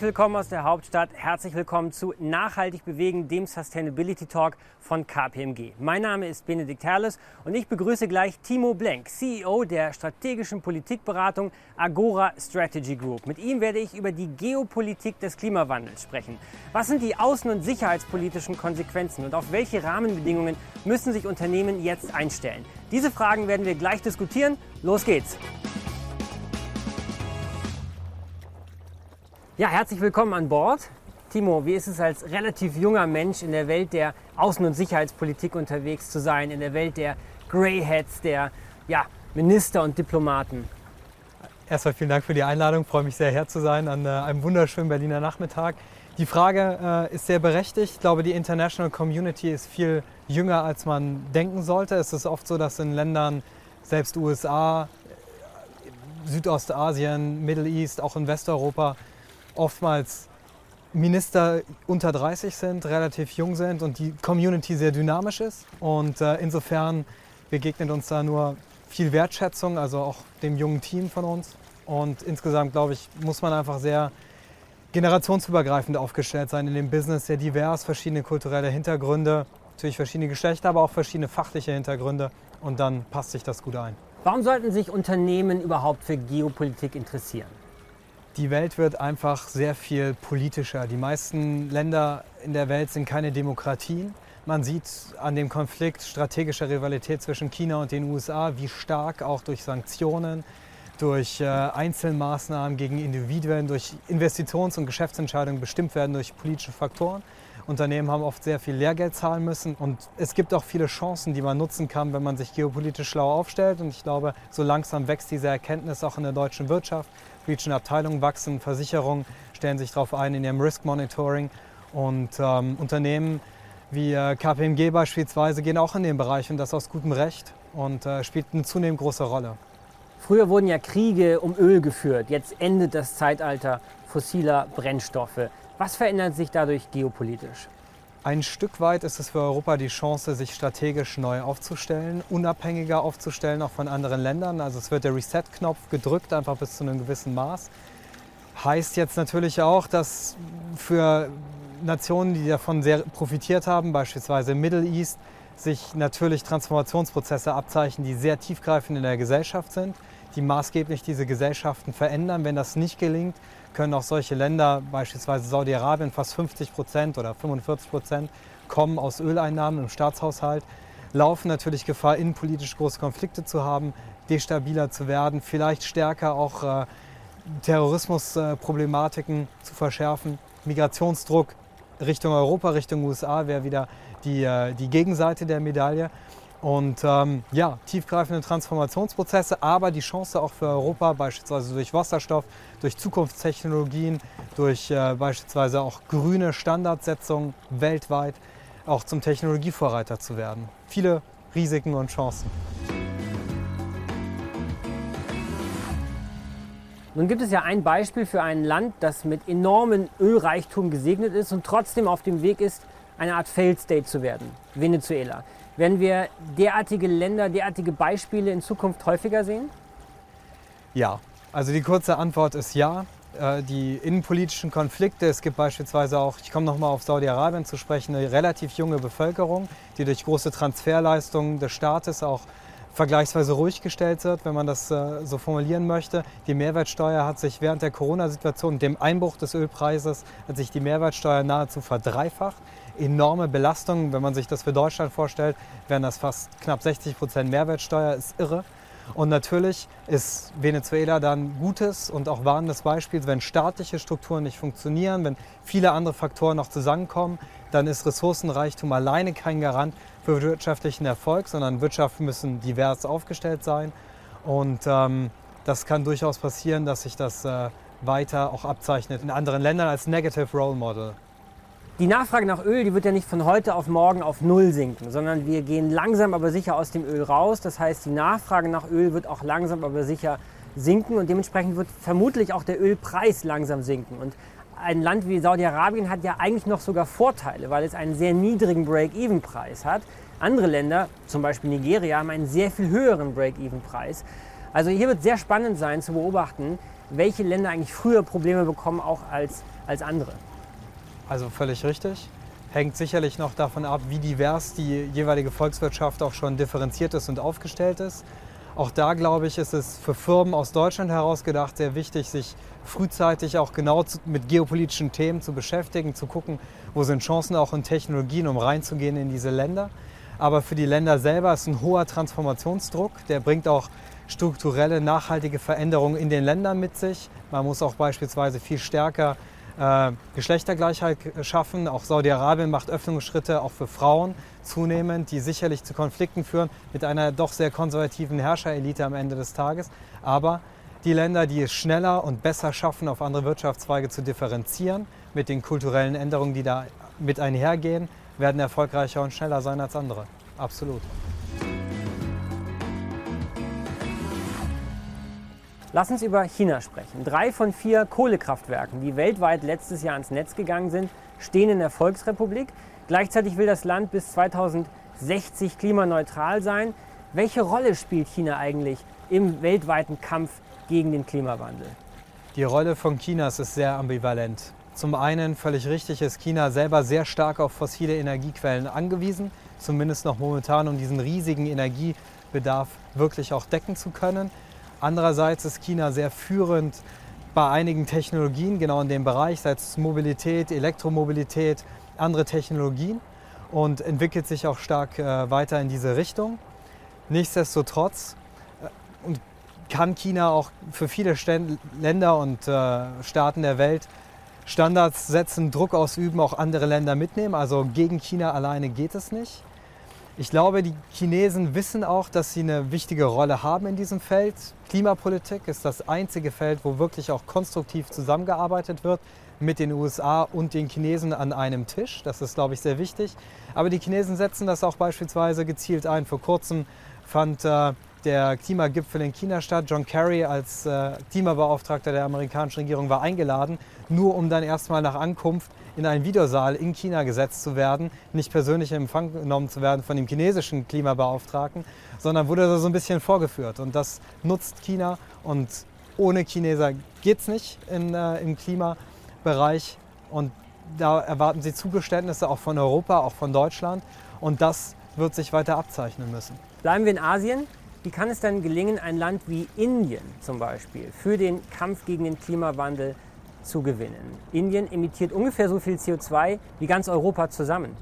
Herzlich willkommen aus der Hauptstadt. Herzlich willkommen zu Nachhaltig bewegen, dem Sustainability Talk von KPMG. Mein Name ist Benedikt Herles und ich begrüße gleich Timo Blenk, CEO der strategischen Politikberatung Agora Strategy Group. Mit ihm werde ich über die Geopolitik des Klimawandels sprechen. Was sind die außen- und sicherheitspolitischen Konsequenzen und auf welche Rahmenbedingungen müssen sich Unternehmen jetzt einstellen? Diese Fragen werden wir gleich diskutieren. Los geht's! Ja, herzlich willkommen an Bord. Timo, wie ist es als relativ junger Mensch in der Welt der Außen- und Sicherheitspolitik unterwegs zu sein, in der Welt der Greyheads, der ja, Minister und Diplomaten? Erstmal vielen Dank für die Einladung. Ich freue mich sehr, hier zu sein an äh, einem wunderschönen Berliner Nachmittag. Die Frage äh, ist sehr berechtigt. Ich glaube, die International Community ist viel jünger, als man denken sollte. Es ist oft so, dass in Ländern, selbst USA, Südostasien, Middle East, auch in Westeuropa, oftmals Minister unter 30 sind, relativ jung sind und die Community sehr dynamisch ist. Und äh, insofern begegnet uns da nur viel Wertschätzung, also auch dem jungen Team von uns. Und insgesamt, glaube ich, muss man einfach sehr generationsübergreifend aufgestellt sein in dem Business, sehr divers, verschiedene kulturelle Hintergründe, natürlich verschiedene Geschlechter, aber auch verschiedene fachliche Hintergründe. Und dann passt sich das gut ein. Warum sollten sich Unternehmen überhaupt für Geopolitik interessieren? Die Welt wird einfach sehr viel politischer. Die meisten Länder in der Welt sind keine Demokratien. Man sieht an dem Konflikt strategischer Rivalität zwischen China und den USA, wie stark auch durch Sanktionen, durch äh, Einzelmaßnahmen gegen Individuen, durch Investitions- und Geschäftsentscheidungen bestimmt werden durch politische Faktoren. Unternehmen haben oft sehr viel Lehrgeld zahlen müssen und es gibt auch viele Chancen, die man nutzen kann, wenn man sich geopolitisch schlau aufstellt. Und ich glaube, so langsam wächst diese Erkenntnis auch in der deutschen Wirtschaft. Politische Abteilungen wachsen, Versicherungen stellen sich darauf ein in ihrem Risk Monitoring und ähm, Unternehmen wie äh, KPMG beispielsweise gehen auch in den Bereich und das aus gutem Recht und äh, spielt eine zunehmend große Rolle. Früher wurden ja Kriege um Öl geführt, jetzt endet das Zeitalter fossiler Brennstoffe. Was verändert sich dadurch geopolitisch? Ein Stück weit ist es für Europa die Chance, sich strategisch neu aufzustellen, unabhängiger aufzustellen, auch von anderen Ländern. Also es wird der Reset-Knopf gedrückt, einfach bis zu einem gewissen Maß. Heißt jetzt natürlich auch, dass für Nationen, die davon sehr profitiert haben, beispielsweise Middle East, sich natürlich Transformationsprozesse abzeichnen, die sehr tiefgreifend in der Gesellschaft sind, die maßgeblich diese Gesellschaften verändern. Wenn das nicht gelingt, können auch solche Länder, beispielsweise Saudi-Arabien, fast 50 Prozent oder 45 Prozent kommen aus Öleinnahmen im Staatshaushalt, laufen natürlich Gefahr, innenpolitisch große Konflikte zu haben, destabiler zu werden, vielleicht stärker auch äh, Terrorismusproblematiken äh, zu verschärfen. Migrationsdruck Richtung Europa, Richtung USA wäre wieder die, äh, die Gegenseite der Medaille. Und ähm, ja, tiefgreifende Transformationsprozesse, aber die Chance auch für Europa, beispielsweise durch Wasserstoff, durch Zukunftstechnologien, durch äh, beispielsweise auch grüne Standardsetzung weltweit, auch zum Technologievorreiter zu werden. Viele Risiken und Chancen. Nun gibt es ja ein Beispiel für ein Land, das mit enormem Ölreichtum gesegnet ist und trotzdem auf dem Weg ist, eine Art Failed State zu werden, Venezuela. Werden wir derartige Länder, derartige Beispiele in Zukunft häufiger sehen? Ja, also die kurze Antwort ist ja. Äh, die innenpolitischen Konflikte, es gibt beispielsweise auch, ich komme nochmal auf Saudi-Arabien zu sprechen, eine relativ junge Bevölkerung, die durch große Transferleistungen des Staates auch vergleichsweise ruhig gestellt wird, wenn man das äh, so formulieren möchte. Die Mehrwertsteuer hat sich während der Corona-Situation, dem Einbruch des Ölpreises, hat sich die Mehrwertsteuer nahezu verdreifacht enorme Belastungen. Wenn man sich das für Deutschland vorstellt, wären das fast knapp 60 Prozent Mehrwertsteuer, ist irre. Und natürlich ist Venezuela dann gutes und auch warnendes Beispiel, wenn staatliche Strukturen nicht funktionieren, wenn viele andere Faktoren noch zusammenkommen, dann ist Ressourcenreichtum alleine kein Garant für wirtschaftlichen Erfolg, sondern Wirtschaften müssen divers aufgestellt sein. Und ähm, das kann durchaus passieren, dass sich das äh, weiter auch abzeichnet in anderen Ländern als Negative Role Model. Die Nachfrage nach Öl, die wird ja nicht von heute auf morgen auf Null sinken, sondern wir gehen langsam aber sicher aus dem Öl raus. Das heißt, die Nachfrage nach Öl wird auch langsam aber sicher sinken und dementsprechend wird vermutlich auch der Ölpreis langsam sinken. Und ein Land wie Saudi-Arabien hat ja eigentlich noch sogar Vorteile, weil es einen sehr niedrigen Break-Even-Preis hat. Andere Länder, zum Beispiel Nigeria, haben einen sehr viel höheren Break-Even-Preis. Also hier wird sehr spannend sein zu beobachten, welche Länder eigentlich früher Probleme bekommen, auch als, als andere. Also völlig richtig. Hängt sicherlich noch davon ab, wie divers die jeweilige Volkswirtschaft auch schon differenziert ist und aufgestellt ist. Auch da, glaube ich, ist es für Firmen aus Deutschland heraus gedacht sehr wichtig, sich frühzeitig auch genau mit geopolitischen Themen zu beschäftigen, zu gucken, wo sind Chancen auch in Technologien, um reinzugehen in diese Länder. Aber für die Länder selber ist ein hoher Transformationsdruck, der bringt auch strukturelle, nachhaltige Veränderungen in den Ländern mit sich. Man muss auch beispielsweise viel stärker äh, Geschlechtergleichheit schaffen. Auch Saudi-Arabien macht Öffnungsschritte auch für Frauen zunehmend, die sicherlich zu Konflikten führen mit einer doch sehr konservativen Herrscherelite am Ende des Tages. Aber die Länder, die es schneller und besser schaffen, auf andere Wirtschaftszweige zu differenzieren, mit den kulturellen Änderungen, die da mit einhergehen, werden erfolgreicher und schneller sein als andere. Absolut. Lass uns über China sprechen. Drei von vier Kohlekraftwerken, die weltweit letztes Jahr ans Netz gegangen sind, stehen in der Volksrepublik. Gleichzeitig will das Land bis 2060 klimaneutral sein. Welche Rolle spielt China eigentlich im weltweiten Kampf gegen den Klimawandel? Die Rolle von Chinas ist sehr ambivalent. Zum einen völlig richtig ist China selber sehr stark auf fossile Energiequellen angewiesen, zumindest noch momentan, um diesen riesigen Energiebedarf wirklich auch decken zu können. Andererseits ist China sehr führend bei einigen Technologien, genau in dem Bereich, sei es Mobilität, Elektromobilität, andere Technologien und entwickelt sich auch stark äh, weiter in diese Richtung. Nichtsdestotrotz äh, kann China auch für viele Länder und äh, Staaten der Welt Standards setzen, Druck ausüben, auch andere Länder mitnehmen. Also gegen China alleine geht es nicht. Ich glaube, die Chinesen wissen auch, dass sie eine wichtige Rolle haben in diesem Feld. Klimapolitik ist das einzige Feld, wo wirklich auch konstruktiv zusammengearbeitet wird mit den USA und den Chinesen an einem Tisch. Das ist, glaube ich, sehr wichtig. Aber die Chinesen setzen das auch beispielsweise gezielt ein. Vor kurzem fand äh, der Klimagipfel in China statt. John Kerry als äh, Klimabeauftragter der amerikanischen Regierung war eingeladen, nur um dann erstmal nach Ankunft in einen Videosaal in China gesetzt zu werden, nicht persönlich in Empfang genommen zu werden von dem chinesischen Klimabeauftragten, sondern wurde so ein bisschen vorgeführt. Und das nutzt China und ohne Chineser geht es nicht in, äh, im Klimabereich. Und da erwarten sie Zugeständnisse auch von Europa, auch von Deutschland. Und das wird sich weiter abzeichnen müssen. Bleiben wir in Asien. Wie kann es denn gelingen, ein Land wie Indien zum Beispiel für den Kampf gegen den Klimawandel zu gewinnen. Indien emittiert ungefähr so viel CO2 wie ganz Europa zusammen.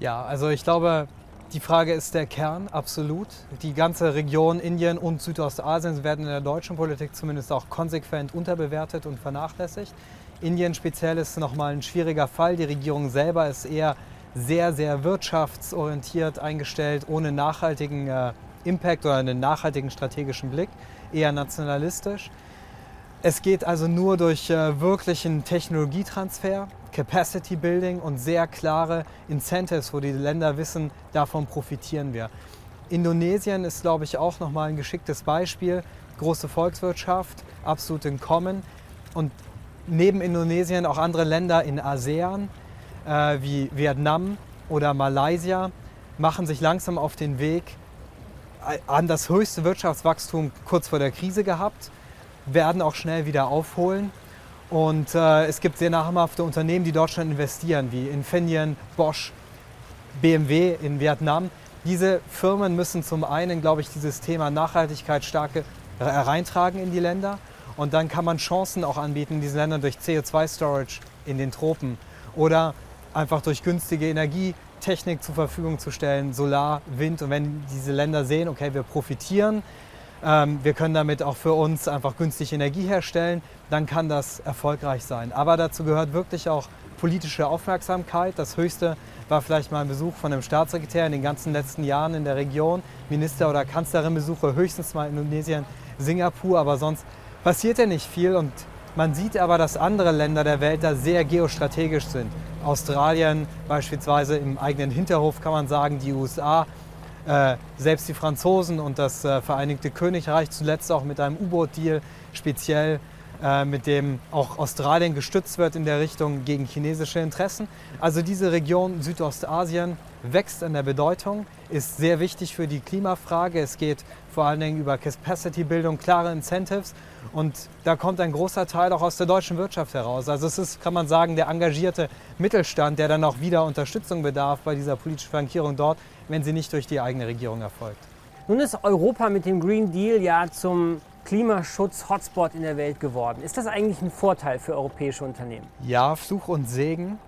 Ja, also ich glaube, die Frage ist der Kern, absolut. Die ganze Region Indien und Südostasien werden in der deutschen Politik zumindest auch konsequent unterbewertet und vernachlässigt. Indien speziell ist nochmal ein schwieriger Fall. Die Regierung selber ist eher sehr, sehr wirtschaftsorientiert eingestellt, ohne nachhaltigen äh, Impact oder einen nachhaltigen strategischen Blick, eher nationalistisch. Es geht also nur durch äh, wirklichen Technologietransfer, Capacity Building und sehr klare Incentives, wo die Länder wissen, davon profitieren wir. Indonesien ist, glaube ich, auch nochmal ein geschicktes Beispiel. Große Volkswirtschaft, absolut in Kommen. Und neben Indonesien auch andere Länder in ASEAN äh, wie Vietnam oder Malaysia machen sich langsam auf den Weg äh, an das höchste Wirtschaftswachstum kurz vor der Krise gehabt werden auch schnell wieder aufholen. Und äh, es gibt sehr namhafte Unternehmen, die dort schon investieren, wie Infineon, Bosch, BMW in Vietnam. Diese Firmen müssen zum einen, glaube ich, dieses Thema Nachhaltigkeit stark hereintragen in die Länder. Und dann kann man Chancen auch anbieten in diesen Ländern durch CO2-Storage in den Tropen oder einfach durch günstige Energietechnik zur Verfügung zu stellen, Solar, Wind. Und wenn diese Länder sehen, okay, wir profitieren ähm, wir können damit auch für uns einfach günstig Energie herstellen, dann kann das erfolgreich sein. Aber dazu gehört wirklich auch politische Aufmerksamkeit. Das höchste war vielleicht mal ein Besuch von einem Staatssekretär in den ganzen letzten Jahren in der Region. Minister- oder Kanzlerinbesuche höchstens mal in Indonesien, Singapur, aber sonst passiert ja nicht viel. Und man sieht aber, dass andere Länder der Welt da sehr geostrategisch sind. Australien beispielsweise im eigenen Hinterhof kann man sagen, die USA äh, selbst die Franzosen und das äh, Vereinigte Königreich zuletzt auch mit einem U-Boot-Deal speziell äh, mit dem auch Australien gestützt wird in der Richtung gegen chinesische Interessen. Also diese Region Südostasien wächst an der Bedeutung, ist sehr wichtig für die Klimafrage. Es geht vor allen Dingen über Capacity-Bildung, klare Incentives und da kommt ein großer Teil auch aus der deutschen Wirtschaft heraus. Also es ist, kann man sagen, der engagierte Mittelstand, der dann auch wieder Unterstützung bedarf bei dieser politischen Flankierung dort, wenn sie nicht durch die eigene Regierung erfolgt. Nun ist Europa mit dem Green Deal ja zum Klimaschutz-Hotspot in der Welt geworden. Ist das eigentlich ein Vorteil für europäische Unternehmen? Ja, Fluch und Segen.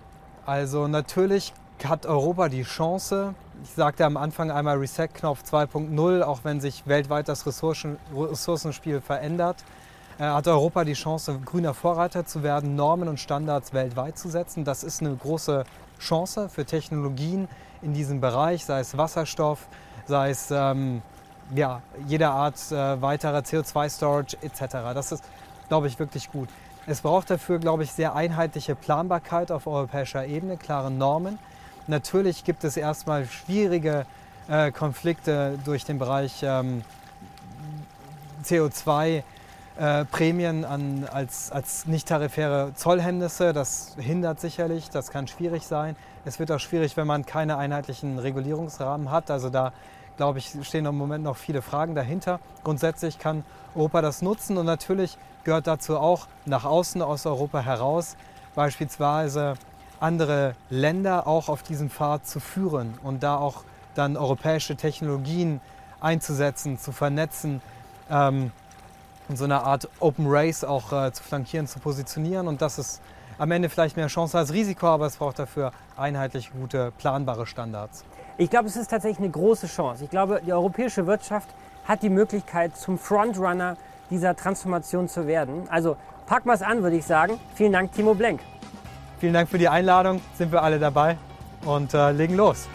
Also natürlich hat Europa die Chance, ich sagte am Anfang einmal Reset-Knopf 2.0, auch wenn sich weltweit das Ressourcen, Ressourcenspiel verändert, äh, hat Europa die Chance, grüner Vorreiter zu werden, Normen und Standards weltweit zu setzen. Das ist eine große Chance für Technologien in diesem Bereich, sei es Wasserstoff, sei es ähm, ja, jeder Art äh, weiterer CO2-Storage etc. Das ist, glaube ich, wirklich gut. Es braucht dafür, glaube ich, sehr einheitliche Planbarkeit auf europäischer Ebene, klare Normen. Natürlich gibt es erstmal schwierige äh, Konflikte durch den Bereich ähm, CO2. Äh, an, als, als nicht-tarifäre Zollhemmnisse, das hindert sicherlich, das kann schwierig sein. Es wird auch schwierig, wenn man keine einheitlichen Regulierungsrahmen hat. Also da glaube ich, stehen im Moment noch viele Fragen dahinter. Grundsätzlich kann Europa das nutzen und natürlich gehört dazu auch nach außen aus Europa heraus beispielsweise andere Länder auch auf diesem Pfad zu führen und da auch dann europäische Technologien einzusetzen, zu vernetzen ähm, und so eine Art Open Race auch äh, zu flankieren, zu positionieren. Und das ist am Ende vielleicht mehr Chance als Risiko, aber es braucht dafür einheitlich gute, planbare Standards. Ich glaube, es ist tatsächlich eine große Chance. Ich glaube, die europäische Wirtschaft hat die Möglichkeit, zum Frontrunner dieser Transformation zu werden. Also packen wir es an, würde ich sagen. Vielen Dank, Timo Blenk. Vielen Dank für die Einladung, sind wir alle dabei und äh, legen los.